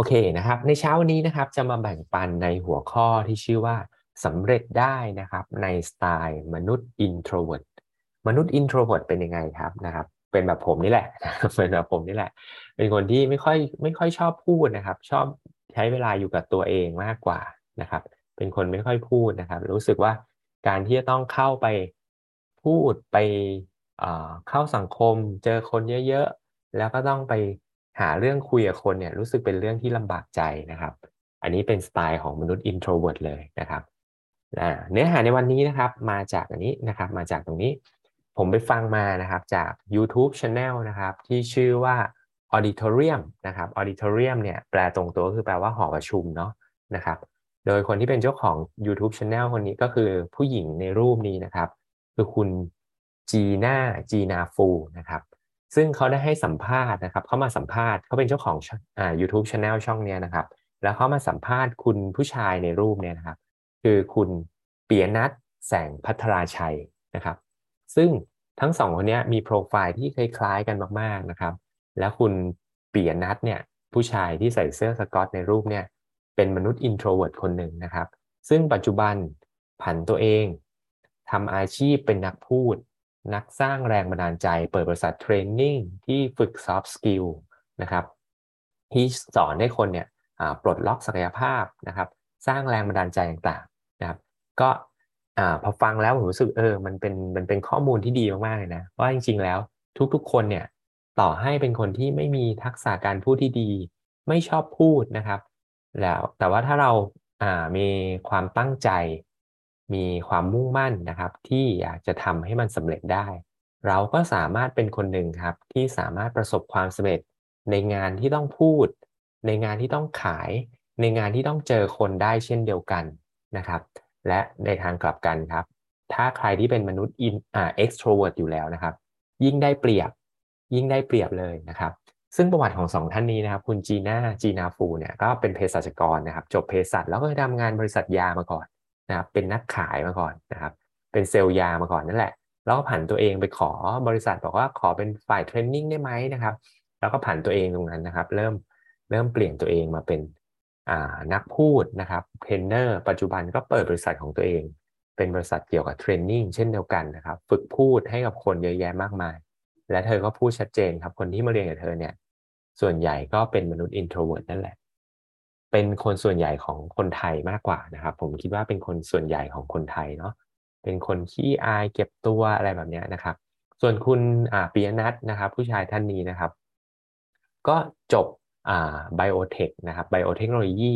โอเคนะครับ ในเช้าวันนี้นะครับจะมาแบ่งปันในหัวข้อที่ชื่อว่าสำเร็จได้นะครับในสไตล์มนุษย์ introvert มนุษย์ introvert เป็นยังไงครับนะครับ เป็นแบบผมนี่แหละเป็นแบบผมนี่แหละ เป็นคนที่ไม่ค่อยไม่ค่อยชอบพูดนะครับ ชอบใช้เวลาอยู่กับตัวเองมากกว่านะครับ เป็นคนไม่ค่อยพูดนะครับ รู้สึกว่าการที่จะต้องเข้าไปพูดไปเข้าสังคม เจอคนเยอะๆแล้วก็ต้องไป หาเรื่องคุยกับคนเนี่ยรู้สึกเป็นเรื่องที่ลำบากใจนะครับ อันนี้เป็นสไตล์ของมนุษย์ introvert เลยนะครับเนื้อหาในวันนี้นะครับ มาจากอันนี้นะครับ มาจากตรงนี้ ผมไปฟังมานะครับจาก YouTube Channel นะครับ ที่ชื่อว่า Auditorium นะครับ Auditorium เนี่ยแปลตรงตัวคือแปลว่าหอประชุมเนาะนะครับ โดยคนที่เป็นเจ้าของ YouTube Channel คนนี้ก็คือผู้หญิงในรูปนี้นะครับ คือคุณจีน่าจีนาฟูนะครับ ซึ่งเขาได้ให้สัมภาษณ์นะครับเขามาสัมภาษณ์เขาเป็นเจ้าของอ่า YouTube Channel ช่องเนี้นะครับ แล้วเขามาสัมภาษณ์คุณผู้ชายในรูปเนี่ยนะครับ คือคุณเปียนัทแสงพัทราชัยนะครับ ซึ่งทั้งสองคนนี้มีโปรไฟล์ที่คล้ายๆกันมากๆนะครับ แล้วคุณเปียนัทเนี่ยผู้ชายที่ใส่เสื้อสกอตในรูปเนี่ยเป็นมนุษย์ introvert คนหนึ่งนะครับ ซึ่งปัจจุบันผันตัวเองทำอาชีพเป็นนักพูด นักสร้างแรงบันดาลใจ เปิดบริษัทเทรนนิ่งที่ฝึก soft skill นะครับที่สอนให้คนเนี่ยปลดล็อกศักยภาพนะครับ สร้างแรงบันดาลใจต่างๆนะครับ ก็พอฟังแล้วผมรู้สึกเออมันเป็นมันเป็นข้อมูลที่ดีมากๆเลยนะว่าจริง ๆ แล้วทุกๆ คนเนี่ยต่อให้เป็นคนที่ไม่มีทักษะการพูดที่ดี ไม่ชอบพูดนะครับ แล้วแต่ว่าถ้าเราอ่ามีความตั้งใจ มีความมุ่งมั่นนะครับที่อยากจะทำให้มันสำเร็จได้ เราก็สามารถเป็นคนหนึ่งครับที่สามารถประสบความสำเร็จในงานที่ต้องพูด ในงานที่ต้องขาย ในงานที่ต้องเจอคนได้เช่นเดียวกันนะครับ และในทางกลับกันครับ ถ้าใครที่เป็นมนุษย์อินอ่า extrovert อยู่แล้วนะครับ ยิ่งได้เปรียบยิ่งได้เปรียบเลยนะครับซึ่งประวัติของสองท่านนี้นะครับ คุณจีน่าจีนาฟูเนี่ยก็เป็นเภสัชกรนะครับ จบเภสัชแล้วก็ทำงานบริษัทยามาก่อน นะครับเป็นนักขายมาก่อนนะครับ เป็นเซลล์ยามาก่อนนั่นแหละ แล้วก็ผันตัวเองไปขอบริษัทบอกว่าขอเป็นฝ่าย training ได้ไหมนะครับ แล้วก็ผันตัวเองตรงนั้นนะครับ เริ่มเริ่มเปลี่ยนตัวเองมาเป็นนักพูดนะครับเทรนเนอร์ปัจจุบันก็เปิดบริษัทของตัวเอง เป็นบริษัทเกี่ยวกับ training เช่นเดียวกันนะครับ ฝึกพูดให้กับคนเยอะแยะมากมาย และเธอก็พูดชัดเจนครับคนที่มาเรียนกับเธอเนี่ยส่วนใหญ่ก็เป็นมนุษย์ introvert นั่นแหละ เป็นคนส่วนใหญ่ของคนไทยมากกว่านะครับ ผมคิดว่าเป็นคนส่วนใหญ่ของคนไทยเนาะเป็นคนขี้อายเก็บตัวอะไรแบบนี้นะครับ ส่วนคุณปียนัทนะครับ ผู้ชายท่านนี้นะครับ ก็จบ biotech นะครับ biotechnology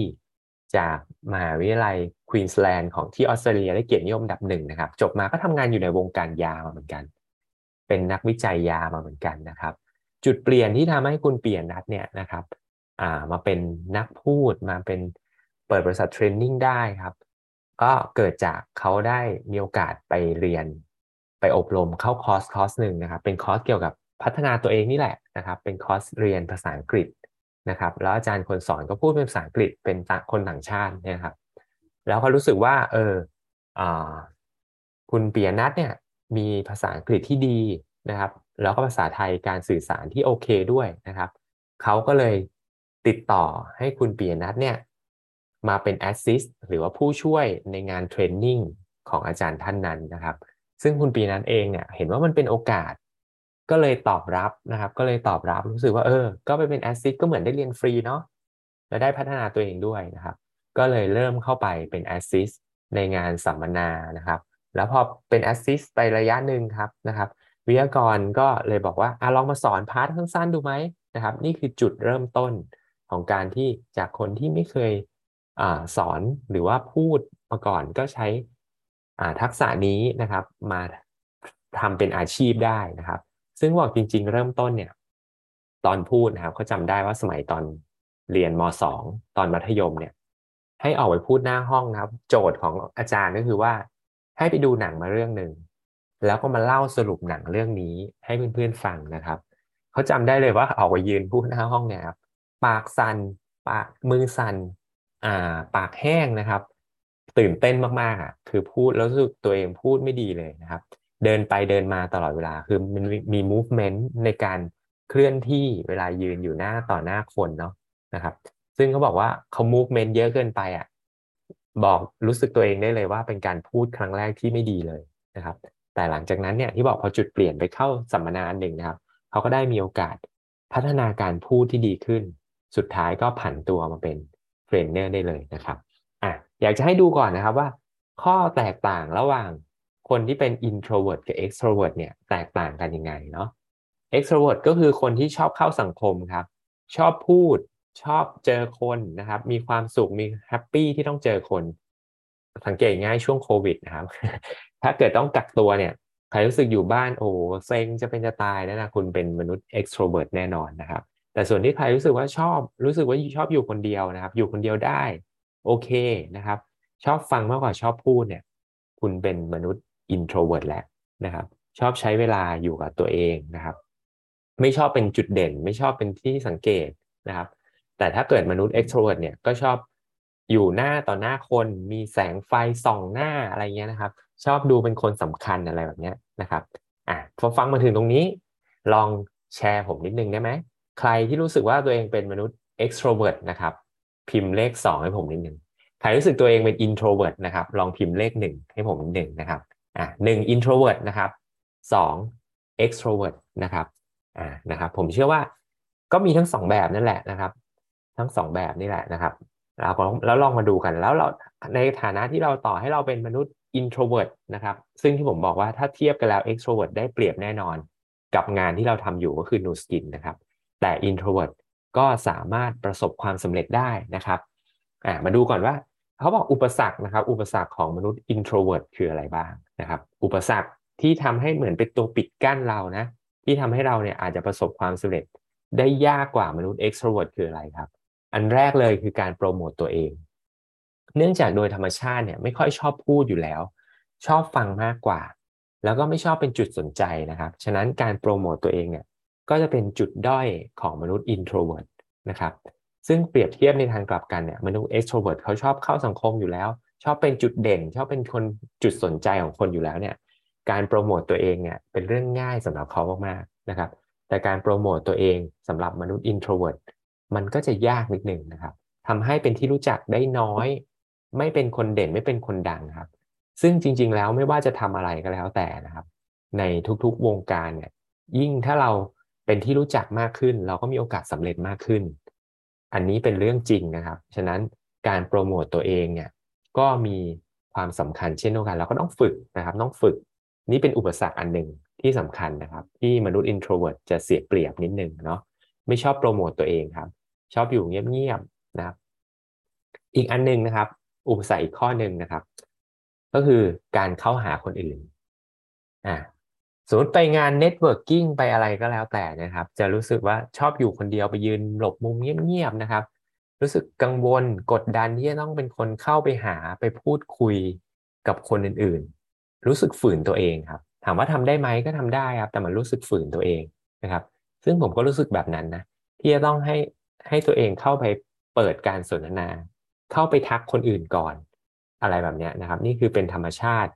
จากมหาวิทยาลัยควีนสแลนด์ของที่ออสเตรเลียได้เกียรตินิยมอันดับหนึ่งนะครับ จบมาก็ทำงานอยู่ในวงการยามาเหมือนกัน เป็นนักวิจัยยามาเหมือนกันนะครับ จุดเปลี่ยนที่ทำให้คุณเปลี่ยนนัทเนี่ยนะครับ อ่ามาเป็นนักพูดมาเป็นเปิดบริษัท training ได้ครับ ก็เกิดจากเขาได้มีโอกาสไปเรียน ไปอบรมเข้าคอร์สคอร์สหนึ่งนะครับ เป็นคอร์สเกี่ยวกับพัฒนาตัวเองนี่แหละนะครับ เป็นคอร์สเรียนภาษาอังกฤษนะครับ แล้วอาจารย์คนสอนก็พูดเป็นภาษาอังกฤษเป็นคนต่างชาตินะครับ แล้วเขารู้สึกว่า เอออคุณปียนัทเนี่ย มีภาษาอังกฤษที่ดีนะครับ แล้วก็ภาษาไทยการสื่อสารที่โอเคด้วยนะครับเขาก็เลย ติดต่อให้คุณปียนัทเนี่ยมาเป็น assist หรือว่าผู้ช่วยในงาน training ของอาจารย์ท่านนั้นนะครับ ซึ่งคุณปียนัทเองเนี่ยเห็นว่ามันเป็นโอกาส ก็เลยตอบรับนะครับ ก็เลยตอบรับรู้สึกว่าเออ ก็ไปเป็น assist ก็เหมือนได้เรียนฟรีเนาะและได้พัฒนาตัวเองด้วยนะครับ ก็เลยเริ่มเข้าไปเป็น assist ในงานสัมมนานะครับ แล้วพอเป็น assist ไประยะหนึ่งครับนะครับวิทยากรก็เลยบอกว่าอะลองมาสอน part สั้นๆดูไหมนะครับ นี่คือจุดเริ่มต้น ของการที่จากคนที่ไม่เคยอสอนหรือว่าพูดมาก่อนก็ใช้ทักษะนี้นะครับมาทำเป็นอาชีพได้นะครับ ซึ่งบอกจริง ๆ เริ่มต้นเนี่ยตอนพูดนะครับเขาจำได้ว่าสมัยตอนเรียนม .2 ตอนมัธยมเนี่ยให้ออกไปพูดหน้าห้องนะครับ โจทย์ของอาจารย์ก็คือว่า ให้ไปดูหนังมาเรื่องหนึ่งแล้วก็มาเล่าสรุปหนังเรื่องนี้ให้เพื่อนๆฟังนะครับเขาจำได้เลยว่าออกไปยืนพูดหน้าห้องเนี่ยครับ ปากสัน่นปากมือสัน่นอ่าปากแห้งนะครับ ตื่นเต้นมากๆอะคือพูดแล้วรู้สึกตัวเองพูดไม่ดีเลยนะครับ เดินไปเดินมาตลอดเวลาคือมันมี movement ในการเคลื่อนที่เวลายืนอยู่หน้าต่อหน้าคนเนาะนะครับ ซึ่งเขาบอกว่าเขา movement เยอะเกินไปอะบอกรู้สึกตัวเองได้เลยว่าเป็นการพูดครั้งแรกที่ไม่ดีเลยนะครับ แต่หลังจากนั้นเนี่ยที่บอกพอจุดเปลี่ยนไปเข้าสัมมนาหนึ่งนะครับ เขาก็ได้มีโอกาสพัฒนาการพูดที่ดีขึ้น สุดท้ายก็ผันตัวมาเป็นเทรนเนอร์ได้เลยนะครับอะอยากจะให้ดูก่อนนะครับว่า ข้อแตกต่างระหว่างคนที่เป็น introvert กับ extrovert เนี่ยแตกต่างกันยังไงเนาะ extrovert ก็คือคนที่ชอบเข้าสังคมครับ ชอบพูดชอบเจอคนนะครับ มีความสุขมี happy ที่ต้องเจอคน สังเกตง่ายช่วงโควิดนะครับ ถ้าเกิดต้องกักตัวเนี่ย ใครรู้สึกอยู่บ้านโอ้เซ็งจะเป็นจะตายนะนะคุณเป็นมนุษย์ extrovert แน่นอนนะครับ แต่ส่วนที่ใครรู้สึกว่าชอบรู้สึกว่าชอบอยู่คนเดียวนะครับ อยู่คนเดียวได้ โอเคนะครับ ชอบฟังมากกว่าชอบพูดเนี่ย คุณเป็นมนุษย์ introvert แล้วนะครับ ชอบใช้เวลาอยู่กับตัวเองนะครับ ไม่ชอบเป็นจุดเด่น ไม่ชอบเป็นที่สังเกตนะครับ แต่ถ้าเกิดมนุษย์ extrovert เนี่ยก็ชอบอยู่หน้าต่อหน้าคนมีแสงไฟส่องหน้าอะไรเงี้ยนะครับ ชอบดูเป็นคนสำคัญอะไรแบบเนี้ยนะครับอะพอฟังมาถึงตรงนี้ ลองแชร์ผมนิดนึงได้ไหม ใครที่รู้สึกว่าตัวเองเป็นมนุษย์ extrovert นะครับ พิมพ์เลข2ให้ผมนิดนึงใครรู้สึกตัวเองเป็น introvert นะครับ ลองพิมพ์เลข1ให้ผมนิดนึงนะครับอะหนึ่ง introvert นะครับสอง extrovert นะครับอ่านะครับ ผมเชื่อว่าก็มีทั้งสองแบบนั่นแหละนะครับ ทั้งสองแบบนี่แหละนะครับแล้วแล้วลองมาดูกันแล้วเราในฐานะที่เราต่อให้เราเป็นมนุษย์ introvert นะครับ ซึ่งที่ผมบอกว่าถ้าเทียบกันแล้ว extrovert ได้เปรียบแน่นอน กับงานที่เราทำอยู่ก็คือ new skin นะครับ แต่ introvert ก็สามารถประสบความสำเร็จได้นะครับอ่ามาดูก่อนว่าเขาบอกอุปสรรคนะครับ อุปสรรคของมนุษย์ introvert คืออะไรบ้างนะครับ อุปสรรคที่ทำให้เหมือนเป็นตัวปิดกั้นเรานะที่ทำให้เราเนี่ยอาจจะประสบความสำเร็จได้ยากกว่ามนุษย์ extrovert คืออะไรครับ อันแรกเลยคือการโปรโมตตัวเอง เนื่องจากโดยธรรมชาติเนี่ยไม่ค่อยชอบพูดอยู่แล้ว ชอบฟังมากกว่า แล้วก็ไม่ชอบเป็นจุดสนใจนะครับ ฉะนั้นการโปรโมตตัวเองเนี่ย ก็จะเป็นจุดด้อยของมนุษย์ introvert นะครับซึ่งเปรียบเทียบในทางกลับกันเนี่ยมนุษย์ extrovert เขาชอบเข้าสังคมอยู่แล้ว ชอบเป็นจุดเด่น ชอบเป็นคนจุดสนใจของคนอยู่แล้วเนี่ยการโปรโมตตัวเองเนี่ยเป็นเรื่องง่ายสำหรับเขามากๆนะครับแต่การโปรโมตตัวเองสำหรับมนุษย์ introvert มันก็จะยากนิดหนึ่งนะครับทำให้เป็นที่รู้จักได้น้อย ไม่เป็นคนเด่นไม่เป็นคนดังครับ ซึ่งจริง ๆ แล้วไม่ว่าจะทำอะไรก็แล้วแต่นะครับ ในทุกๆวงการเนี่ยยิ่งถ้าเรา เป็นที่รู้จักมากขึ้น เราก็มีโอกาสสำเร็จมากขึ้น อันนี้เป็นเรื่องจริงนะครับ ฉะนั้นการโปรโมตตัวเองเนี่ยก็มีความสำคัญเช่นเดียวกันเราก็ต้องฝึกนะครับต้องฝึก นี่เป็นอุปสรรคอันหนึ่งที่สำคัญนะครับ ที่มนุษย์ introvert จะเสียเปรียบนิดนึงเนาะไม่ชอบโปรโมตตัวเองครับ ชอบอยู่เงียบๆนะครับ อีกอันหนึ่งนะครับ อุปสรรคอีกข้อหนึ่งนะครับ ก็คือการเข้าหาคนอื่นอ่า สมมติไปงาน networking ไปอะไรก็แล้วแต่นะครับ จะรู้สึกว่าชอบอยู่คนเดียวไปยืนหลบมุมเงียบๆนะครับ รู้สึกกังวลกดดันที่จะต้องเป็นคนเข้าไปหาไปพูดคุยกับคนอื่นๆ รู้สึกฝืนตัวเองครับ ถามว่าทำได้ไหมก็ทำได้ครับ แต่มันรู้สึกฝืนตัวเองนะครับ ซึ่งผมก็รู้สึกแบบนั้นนะที่จะต้องให้ให้ตัวเองเข้าไปเปิดการสนทนา เข้าไปทักคนอื่นก่อน อะไรแบบนี้นะครับ นี่คือเป็นธรรมชาติ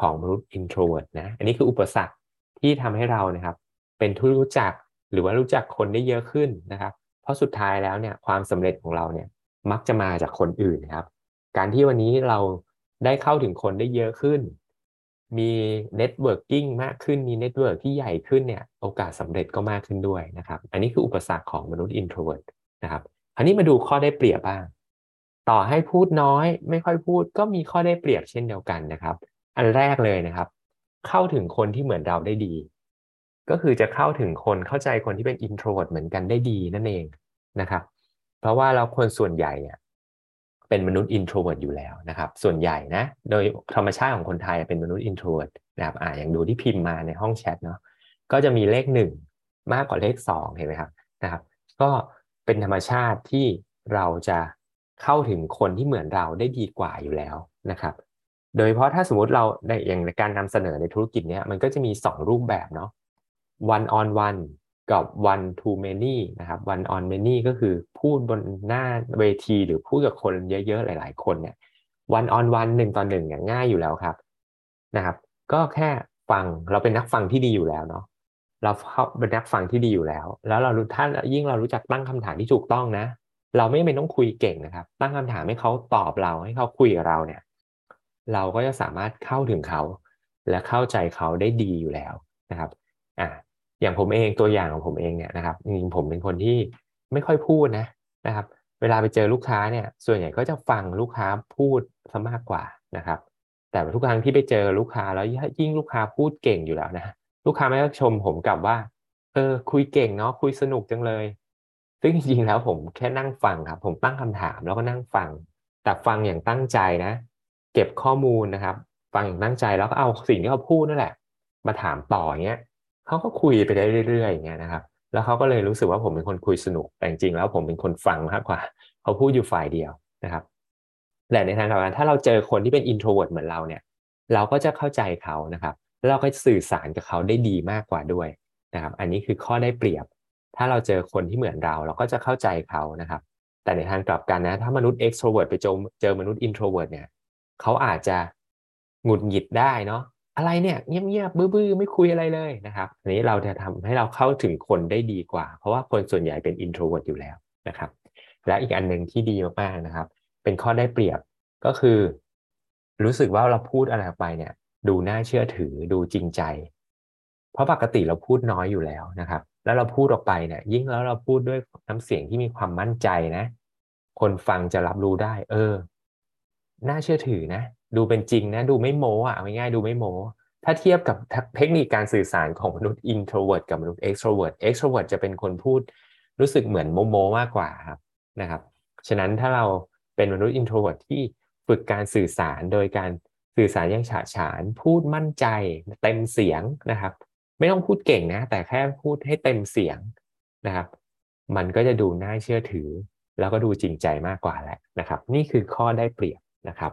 ของมนุษย์ introvert นะ อันนี้คืออุปสรรค ที่ทำให้เรานะครับ เป็นที่รู้จักหรือว่ารู้จักคนได้เยอะขึ้นนะครับ เพราะสุดท้ายแล้วเนี่ยความสำเร็จของเราเนี่ยมักจะมาจากคนอื่นครับ การที่วันนี้เราได้เข้าถึงคนได้เยอะขึ้น มี networking มากขึ้นมี network ที่ใหญ่ขึ้นเนี่ยโอกาสสำเร็จก็มากขึ้นด้วยนะครับ อันนี้คืออุปสรรคของมนุษย์ introvert นะครับอันนี้มาดูข้อได้เปรียบบ้าง ต่อให้พูดน้อย ไม่ค่อยพูดก็มีข้อได้เปรียบเช่นเดียวกันนะครับ อันแรกเลยนะครับ เข้าถึงคนที่เหมือนเราได้ดี ก็คือจะเข้าถึงคนเข้าใจคนที่เป็น introvert เหมือนกันได้ดีนั่นเองนะครับเพราะว่าเราคนส่วนใหญ่เนี่ยเป็นมนุษย์ introvert อยู่แล้วนะครับ ส่วนใหญ่นะ โดยธรรมชาติของคนไทยเป็นมนุษย์ introvert นะครับอ่าอย่างดูที่พิมพ์มาในห้องแชทเนาะก็จะมีเลขหนึ่งมากกว่าเลขสองเห็นไหมครับนะครับ ก็เป็นธรรมชาติที่เราจะเข้าถึงคนที่เหมือนเราได้ดีกว่าอยู่แล้วนะครับ โดยเฉพาะถ้าสมมติเราในอย่างการนำเสนอในธุรกิจเนี้ยมันก็จะมี 2 รูปแบบเนาะ one on one กับ one to many นะครับ one on many ก็คือพูดบนหน้าเวทีหรือพูดกับคนเยอะๆ หลายๆ คนเนี่ย one on one หนึ่งต่อหนึ่งเนี่ยง่ายอยู่แล้วครับนะครับ ก็แค่ฟังเราเป็นนักฟังที่ดีอยู่แล้วเนาะเราเป็นนักฟังที่ดีอยู่แล้ว แล้วเราถ้ายิ่งเรารู้จักตั้งคำถามที่ถูกต้องนะ เราไม่เป็นต้องคุยเก่งนะครับ ตั้งคำถามให้เขาตอบเราให้เขาคุยกับเราเนี่ย เราก็จะสามารถเข้าถึงเขา และเข้าใจเขาได้ดีอยู่แล้วนะครับอ่าอย่างผมเองตัวอย่างของผมเองเนี่ยนะครับจริงผมเป็นคนที่ไม่ค่อยพูดนะนะครับ เวลาไปเจอลูกค้าเนี่ย ส่วนใหญ่ก็จะฟังลูกค้าพูดซะมากกว่านะครับ แต่ทุกครั้งที่ไปเจอลูกค้าแล้วยิ่งลูกค้าพูดเก่งอยู่แล้วนะลูกค้าไม่ก็ชมผมกลับว่า เออ คุยเก่งเนาะคุยสนุกจังเลย ซึ่งจริงๆแล้วผมแค่นั่งฟังครับ ผมตั้งคำถามแล้วก็นั่งฟัง แต่ฟังอย่างตั้งใจนะ เก็บข้อมูลนะครับ ฟังอย่างตั้งใจแล้วก็เอาสิ่งที่เขาพูดนั่นแหละ มาถามต่อเงี้ยเขาก็คุยไปได้เรื่อยๆอย่างเงี้ยนะครับ แล้วเขาก็เลยรู้สึกว่าผมเป็นคนคุยสนุกแต่จริงๆแล้วผมเป็นคนฟังมากกว่าเขาพูดอยู่ฝ่ายเดียวนะครับแต่ในทางกลับกันถ้าเราเจอคนที่เป็น introvert เหมือนเราเนี่ย เราก็จะเข้าใจเขานะครับแล้วเราก็สื่อสารกับเขาได้ดีมากกว่าด้วยนะครับ อันนี้คือข้อได้เปรียบ ถ้าเราเจอคนที่เหมือนเรา เราก็จะเข้าใจเขานะครับ แต่ในทางกลับกันนะ ถ้ามนุษย์ extrovert ไปเจอเจอมนุษย์ introvert เนี่ย เขาอาจจะหงุดหงิดได้เนาะอะไรเนี่ยเงียบๆบื้อๆไม่คุยอะไรเลยนะครับอันนี้เราจะทำให้เราเข้าถึงคนได้ดีกว่า เพราะว่าคนส่วนใหญ่เป็น introvert อยู่แล้วนะครับ และอีกอันหนึ่งที่ดีมากๆนะครับ เป็นข้อได้เปรียบก็คือ รู้สึกว่าเราพูดอะไรไปเนี่ย ดูน่าเชื่อถือดูจริงใจ เพราะปกติเราพูดน้อยอยู่แล้วนะครับ แล้วเราพูดออกไปเนี่ยยิ่งแล้วเราพูดด้วยน้ำเสียงที่มีความมั่นใจนะ คนฟังจะรับรู้ได้ เออ น่าเชื่อถือนะ ดูเป็นจริงนะ ดูไม่โม้อะง่ายๆดูไม่โม้ถ้าเทียบกับเทคนิคการสื่อสารของมนุษย์ introvert กับมนุษย์ extrovert extrovert จะเป็นคนพูดรู้สึกเหมือนโมโมมากกว่าครับนะครับ ฉะนั้นถ้าเราเป็นมนุษย์ introvert ที่ฝึกการสื่อสารโดยการสื่อสารอย่างฉาฉานพูดมั่นใจเต็มเสียงนะครับ ไม่ต้องพูดเก่งนะ แต่แค่พูดให้เต็มเสียงนะครับ มันก็จะดูน่าเชื่อถือ แล้วก็ดูจริงใจมากกว่าแหละนะครับ นี่คือข้อได้เปรียบ นะครับ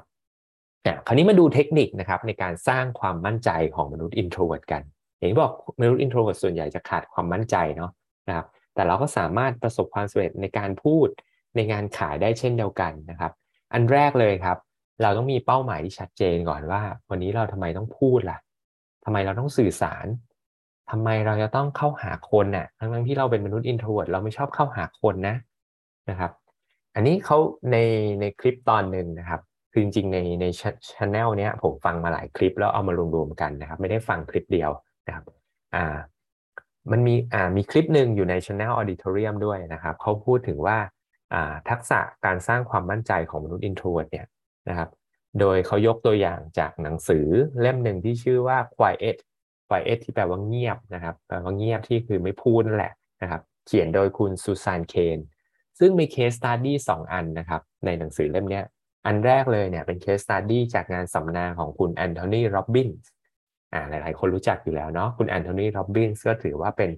อะคราวนี้มาดูเทคนิคนะครับในการสร้างความมั่นใจของมนุษย์ introvert กัน อย่างที่บอกมนุษย์ introvert ส่วนใหญ่จะขาดความมั่นใจเนาะนะครับแต่เราก็สามารถประสบความสำเร็จในการพูดในงานขายได้เช่นเดียวกันนะครับ อันแรกเลยครับ เราต้องมีเป้าหมายที่ชัดเจนก่อนว่า วันนี้เราทำไมต้องพูดล่ะทำไมเราต้องสื่อสารทำไมเราจะต้องเข้าหาคนน่ะทั้งที่เราเป็นมนุษย์ introvert เราไม่ชอบเข้าหาคนนะนะครับ อันนี้เขาในในคลิปตอนหนึ่งนะครับ คือจริงๆในในช anel เนี้ยผมฟังมาหลายคลิปแล้วเอามารวมๆกันนะครับ ไม่ได้ฟังคลิปเดียวนะครับอ่ามันมีอ่ามีคลิปหนึ่งอยู่ใน channel auditorium ด้วยนะครับเขาพูดถึงว่าอ่าทักษะการสร้างความมั่นใจของมนุษย์ introvert เนี่ยนะครับโดยเขายกตัวอย่างจากหนังสือเล่มหนึ่งที่ชื่อว่า quiet quiet ที่แปลว่าเงียบนะครับแปลว่าเงียบที่คือไม่พูดนั่นแหละนะครับเขียนโดยคุณซูซานเคนซึ่งมี case study สองอันนะครับในหนังสือเล่มนี้ อันแรกเลยเนี่ยเป็น case study จากงานสัมมนาของคุณแอนโทนีโรบินส์อ่าหลายๆ คนรู้จักอยู่แล้วเนาะคุณแอนโทนีโรบินส์ก็ถือว่าเป็น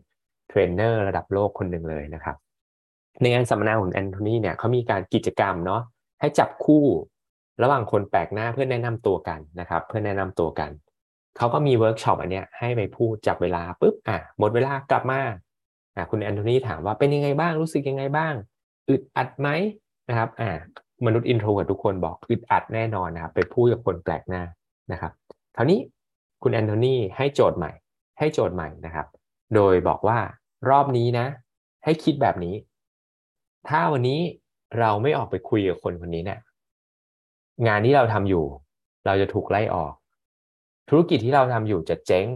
เทรนเนอร์ระดับโลกคนหนึ่งเลยนะครับ ในงานสัมมนาของแอนโทนีเนี่ยเขามีการกิจกรรมเนาะให้จับคู่ระหว่างคนแปลกหน้าเพื่อแนะนำตัวกันนะครับ เพื่อแนะนำตัวกันเขาก็มีเวิร์กช็อปอันเนี้ยให้ไปพูดจับเวลาปุ๊บอะหมดเวลากลับมาอะคุณแอนโทนีถามว่าเป็นยังไงบ้างรู้สึกยังไงบ้างอึดอัดไหมนะครับอ่า มนุษย์ introvert ทุกคนบอกอึดอัดแน่นอนนะครับไปพูดกับคนแปลกหน้านะครับคราวนี้คุณแอนโทนีให้โจทย์ใหม่ ให้โจทย์ใหม่นะครับ โดยบอกว่ารอบนี้นะ ให้คิดแบบนี้ ถ้าวันนี้เราไม่ออกไปคุยกับคนคนนี้เนะี่ยงานที่เราทำอยู่ เราจะถูกไล่ออก ธุรกิจที่เราทำอยู่จะเจ๊ง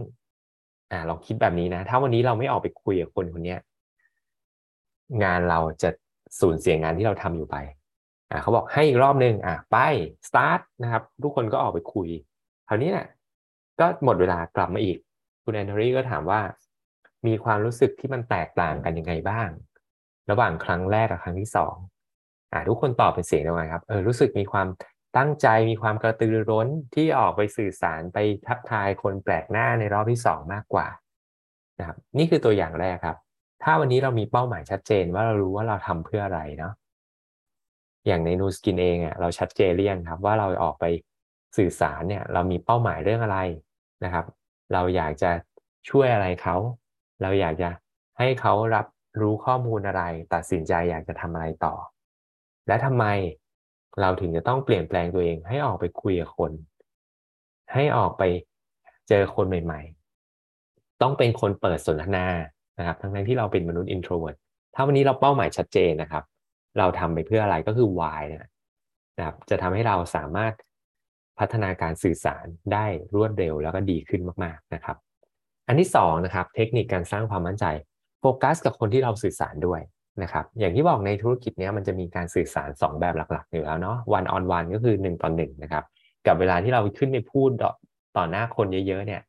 อ่าลองคิดแบบนี้นะ ถ้าวันนี้เราไม่ออกไปคุยกับคนคนนี้งานเราจะสูญเสียงานที่เราทำอยู่ไป อ่าเขาบอกให้อีกรอบหนึ่งอ่าไปสตาร์ทนะครับ ทุกคนก็ออกไปคุยคราวนี้เนี่ยก็หมดเวลากลับมาอีก คุณแอนโทนีก็ถามว่า มีความรู้สึกที่มันแตกต่างกันยังไงบ้าง ระหว่างครั้งแรกกับครั้งที่สองอ่าทุกคนตอบเป็นเสียงเดียวกันครับเออรู้สึกมีความตั้งใจมีความกระตือรือร้นที่ออกไปสื่อสารไปทักทายคนแปลกหน้าในรอบที่สองมากกว่านะครับนี่คือตัวอย่างแรกครับ ถ้าวันนี้เรามีเป้าหมายชัดเจนว่าเรารู้ว่าเราทำเพื่ออะไรเนาะ อย่างในนูสกินเองอะเราชัดเจนเรียงครับว่าเราออกไปสื่อสารเนี่ยเรามีเป้าหมายเรื่องอะไรนะครับ เราอยากจะช่วยอะไรเขา เราอยากจะให้เขารับรู้ข้อมูลอะไร ตัดสินใจอยากจะทำอะไรต่อ และทำไมเราถึงจะต้องเปลี่ยนแปลงตัวเองให้ออกไปคุยกับคน ให้ออกไปเจอคนใหม่ ๆ ต้องเป็นคนเปิดสนทนานะครับ ทั้งที่เราเป็นมนุษย์ introvert ถ้าวันนี้เราเป้าหมายชัดเจนนะครับ เราทำไปเพื่ออะไรก็คือ why นะครับจะทำให้เราสามารถพัฒนาการสื่อสารได้รวดเร็วแล้วก็ดีขึ้นมากๆนะครับ อันที่สองนะครับเทคนิคการสร้างความมั่นใจโฟกัสกับคนที่เราสื่อสารด้วยนะครับอย่างที่บอกในธุรกิจนี้มันจะมีการสื่อสาร 2 แบบหลักๆอยู่แล้วเนาะ one on one ก็คือ1ต่อ1นะครับกับเวลาที่เราขึ้นไปพูดต่อหน้าคนเยอะๆเนี่ย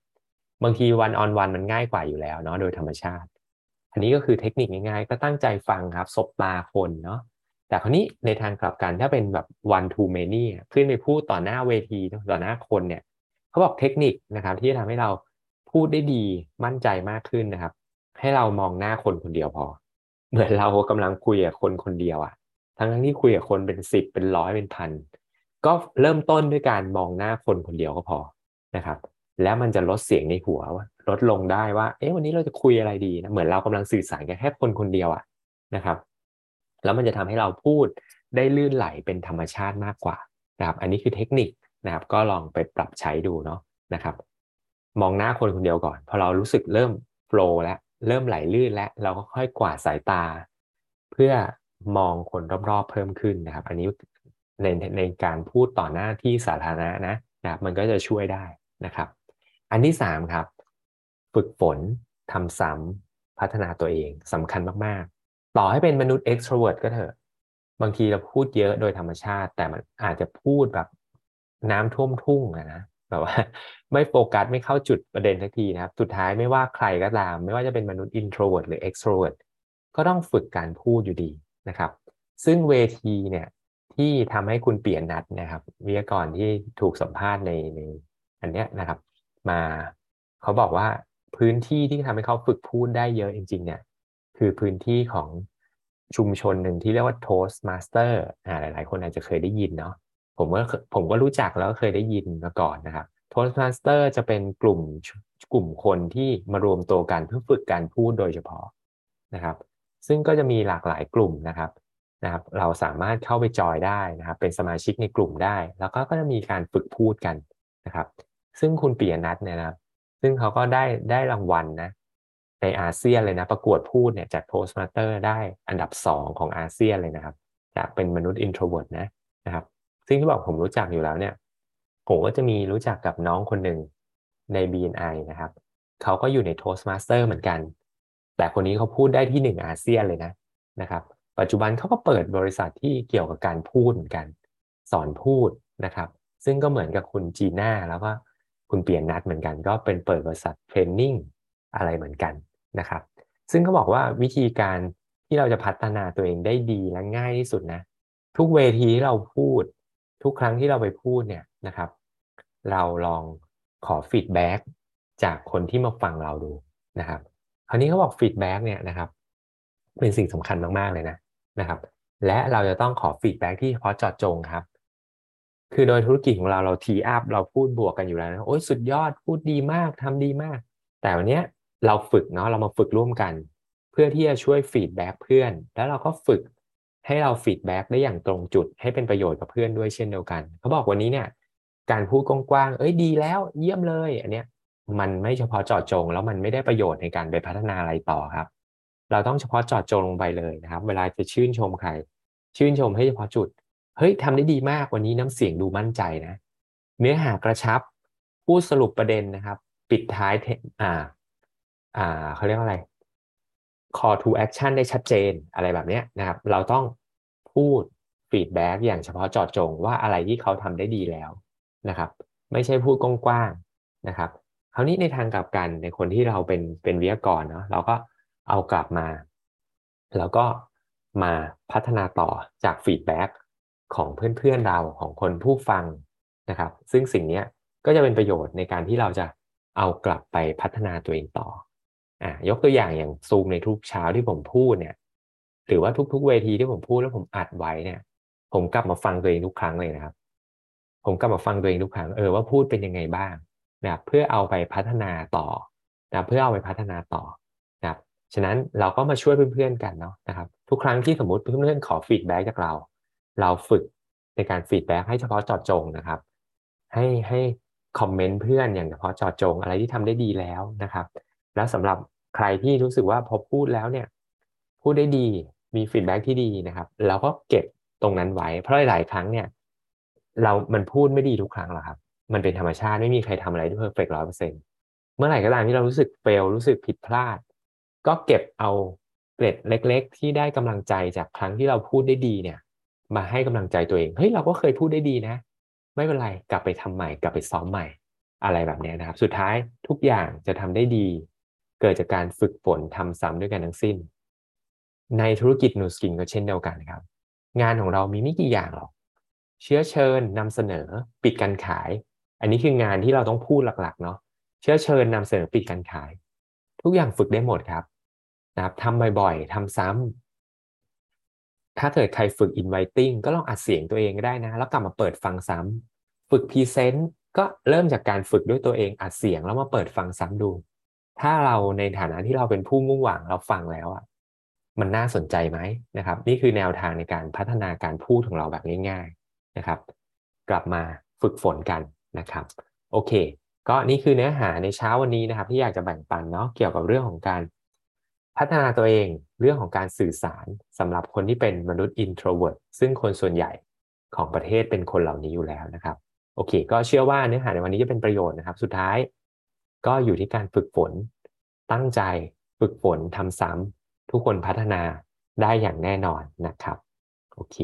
บางที one on one มันง่ายกว่าอยู่แล้วเนาะโดยธรรมชาติ อันนี้ก็คือเทคนิคง่ายๆ ก็ตั้งใจฟังครับสบตาคนเนาะ แต่คราวนี้ในทางกลับกันถ้าเป็นแบบ one to many ขึ้นไปพูดต่อหน้าเวทีต่อหน้าคนเนี่ยเขาบอกเทคนิคนะครับ ที่จะทำให้เราพูดได้ดีมั่นใจมากขึ้นนะครับ ให้เรามองหน้าคนคนเดียวพอ เหมือนเรากำลังคุยกับคนคนเดียวอะทั้งที่คุยกับคนเป็นสิบเป็นร้อยเป็นพันก็เริ่มต้นด้วยการมองหน้าคนคนเดียวก็พอนะครับ แล้วมันจะลดเสียงในหัวว่าลดลงได้ว่า เอ๊ะวันนี้เราจะคุยอะไรดีนะเหมือนเรากำลังสื่อสารกันแค่คนคนเดียวอะนะครับ แล้วมันจะทำให้เราพูดได้ลื่นไหลเป็นธรรมชาติมากกว่านะครับอันนี้คือเทคนิคนะครับ ก็ลองไปปรับใช้ดูเนาะนะครับ มองหน้าคนคนเดียวก่อน พอเรารู้สึกเริ่มโฟล์แล้วเริ่มไหลลื่นแล้วเราก็ค่อยกวาดสายตา เพื่อมองคนรอบๆเพิ่มขึ้นนะครับ อันนี้ในในการพูดต่อหน้าที่สาธารณะนะนะครับ มันก็จะช่วยได้นะครับ อันที่สามครับ ฝึกฝนทำซ้ำพัฒนาตัวเองสำคัญมาก ต่อให้เป็นมนุษย์ extrovert ก็เถอะ บางทีเราพูดเยอะโดยธรรมชาติ แต่มันอาจจะพูดแบบน้ำท่วมทุ่งอะนะแบบว่าไม่โฟกัสไม่เข้าจุดประเด็นทักทีนะครับ สุดท้ายไม่ว่าใครก็ตาม ไม่ว่าจะเป็นมนุษย์ introvert หรือ extrovert ก็ต้องฝึกการพูดอยู่ดีนะครับ ซึ่งเวทีเนี่ยที่ทำให้คุณเปลี่ยนนัดนะครับ วิทยากรที่ถูกสัมภาษณ์ในในอันเนี้ยนะครับ มาเขาบอกว่าพื้นที่ที่ทำให้เขาฝึกพูดได้เยอะจริง ๆ เนี่ย คือพื้นที่ของชุมชนหนึ่งที่เรียกว่า Toastmaster อ่าหลาย ๆ คนอาจจะเคยได้ยินเนาะผมก็ผมก็รู้จักแล้วเคยได้ยินมาก่อนนะครับ Toastmaster จะเป็นกลุ่มกลุ่มคนที่มารวมตัวกันเพื่อฝึกการพูดโดยเฉพาะนะครับ ซึ่งก็จะมีหลากหลายกลุ่มนะครับนะครับ เราสามารถเข้าไปจอยได้นะครับ เป็นสมาชิกในกลุ่มได้ แล้วก็ก็จะมีการฝึกพูดกันนะครับ ซึ่งคุณปียนัทเนี่ยนะซึ่งเขาก็ได้ได้รางวัลนะ ในอาเซียนเลยนะ ประกวดพูดเนี่ยจาก Toastmaster ได้อันดับ2ของอาเซียนเลยนะครับจากเป็นมนุษย์ introvert นะนะครับ ซึ่งที่บอกผมรู้จักอยู่แล้วเนี่ย ผมก็จะมีรู้จักกับน้องคนหนึ่งใน BNI นะครับ เขาก็อยู่ใน Toastmaster เหมือนกัน แต่คนนี้เขาพูดได้ที่หนึ่งอาเซียนเลยนะนะครับ ปัจจุบันเขาก็เปิดบริษัทที่เกี่ยวกับการพูดเหมือนกัน สอนพูดนะครับ ซึ่งก็เหมือนกับคุณจีน่าแล้วก็คุณเปลี่ยนนัดเหมือนกัน ก็เป็นเปิดบริษัทเทรนนิ่ง อะไรเหมือนกันนะครับ ซึ่งเขาบอกว่าวิธีการที่เราจะพัฒนาตัวเองได้ดีและง่ายที่สุดนะ ทุกเวทีที่เราพูด ทุกครั้งที่เราไปพูดเนี่ยนะครับ เราลองขอ feedback จากคนที่มาฟังเราดูนะครับ คราวนี้เขาบอก feedback เนี่ยนะครับ เป็นสิ่งสำคัญมาก ๆ เลยนะนะครับ และเราจะต้องขอ feedback ที่เฉพาะเจาะจงครับ คือโดยธุรกิจของเราเรา T-up เราพูดบวกกันอยู่แล้วนะโอ้ยสุดยอดพูดดีมากทำดีมาก แต่วันนี้ เราฝึกเนาะเรามาฝึกร่วมกัน เพื่อที่จะช่วย feedback เพื่อน แล้วเราก็ฝึกให้เรา feedback ได้อย่างตรงจุด ให้เป็นประโยชน์กับเพื่อนด้วยเช่นเดียวกัน เขาบอกวันนี้เนี่ย การพูดกว้างๆเอ้ยดีแล้วเยี่ยมเลย อันเนี้ยมันไม่เฉพาะเจาะจง แล้วมันไม่ได้ประโยชน์ในการไปพัฒนาอะไรต่อครับ เราต้องเฉพาะเจาะจงลงไปเลยนะครับ เวลาจะชื่นชมใคร ชื่นชมให้เฉพาะจุดเฮ้ยทำได้ดีมากวันนี้น้ำเสียงดูมั่นใจนะ เนื้อหากระชับ พูดสรุปประเด็นนะครับ ปิดท้ายอ่า อ่าเขาเรียกว่าอะไร call to action ได้ชัดเจนอะไรแบบนี้นะครับ เราต้องพูดฟีดแบ็กอย่างเฉพาะเจาะจงว่าอะไรที่เขาทำได้ดีแล้วนะครับ ไม่ใช่พูดกว้างๆนะครับคราวนี้ในทางกลับกันในคนที่เราเป็นเป็นวิทยากรเนาะเราก็เอากลับมา แล้วก็มาพัฒนาต่อจากฟีดแบ็กของเพื่อนๆเราของคนผู้ฟังนะครับ ซึ่งสิ่งนี้ก็จะเป็นประโยชน์ในการที่เราจะเอากลับไปพัฒนาตัวเองต่อ อะยกตัวอย่างอย่างซูมในทุกเช้าที่ผมพูดเนี่ย หรือว่าทุกๆเวทีที่ผมพูดแล้วผมอัดไว้เนี่ย ผมกลับมาฟังตัวเองทุกครั้งเลยนะครับ ผมกลับมาฟังตัวเองทุกครั้งเออว่าพูดเป็นยังไงบ้างนะครับเพื่อเอาไปพัฒนาต่อนะเพื่อเอาไปพัฒนาต่อนะครับฉะนั้นเราก็มาช่วยเพื่อนๆกันเนาะนะครับ ทุกครั้งที่สมมติเพื่อนๆขอ feedback จากเรา เราฝึกในการ feedback ให้เฉพาะเจาะจงนะครับ ให้ให้คอมเมนต์เพื่อนอย่างเฉพาะเจาะจงอะไรที่ทำได้ดีแล้วนะครับ แล้วสำหรับใครที่รู้สึกว่าพอพูดแล้วเนี่ยพูดได้ดีมี feedback ที่ดีนะครับแล้วก็เก็บตรงนั้นไว้ เพราะหลายครั้งเนี่ย เรามันพูดไม่ดีทุกครั้งหรอกครับ มันเป็นธรรมชาติไม่มีใครทำอะไรได้ perfect ร้อยเปอร์เซ็นต์เมื่อไหร่ก็ตามที่เรารู้สึกเฟลรู้สึกผิดพลาด ก็เก็บเอาเกร็ดเล็ก ๆ ที่ได้กำลังใจจากครั้งที่เราพูดได้ดีเนี่ย มาให้กำลังใจตัวเองเฮ้ยเราก็เคยพูดได้ดีนะ ไม่เป็นไรกลับไปทำใหม่กลับไปซ้อมใหม่ อะไรแบบนี้นะครับ สุดท้ายทุกอย่างจะทำได้ดี เกิดจากการฝึกฝนทำซ้ำด้วยกันทั้งสิ้น ในธุรกิจนูสกินก็เช่นเดียวกันครับ งานของเรามีไม่กี่อย่างหรอก เชื้อเชิญนำเสนอปิดการขาย อันนี้คืองานที่เราต้องพูดหลักๆเนาะเชื้อเชิญนำเสนอปิดการขาย ทุกอย่างฝึกได้หมดครับนะครับทำบ่อยๆทำซ้ำถ้าเกิดใครฝึก inviting ก็ลองอัดเสียงตัวเองก็ได้นะ แล้วกลับมาเปิดฟังซ้ำฝึก present ก็เริ่มจากการฝึกด้วยตัวเองอัดเสียงแล้วมาเปิดฟังซ้ำดู ถ้าเราในฐานะที่เราเป็นผู้มุ่งหวังเราฟังแล้วอะมันน่าสนใจไหมนะครับ นี่คือแนวทางในการพัฒนาการพูดของเราแบบง่าย ๆนะครับ กลับมาฝึกฝนกันนะครับ โอเค ก็นี่คือเนื้อหาในเช้าวันนี้นะครับ ที่อยากจะแบ่งปันเนาะเกี่ยวกับเรื่องของการพัฒนาตัวเองเรื่องของการสื่อสารสำหรับคนที่เป็นมนุษย์ introvert ซึ่งคนส่วนใหญ่ของประเทศเป็นคนเหล่านี้อยู่แล้วนะครับ โอเค ก็เชื่อว่าเนื้อหาในวันนี้จะเป็นประโยชน์นะครับ สุดท้าย ก็อยู่ที่การฝึกฝน ตั้งใจฝึกฝนทำซ้ำทุกคนพัฒนาได้อย่างแน่นอนนะครับ โอเค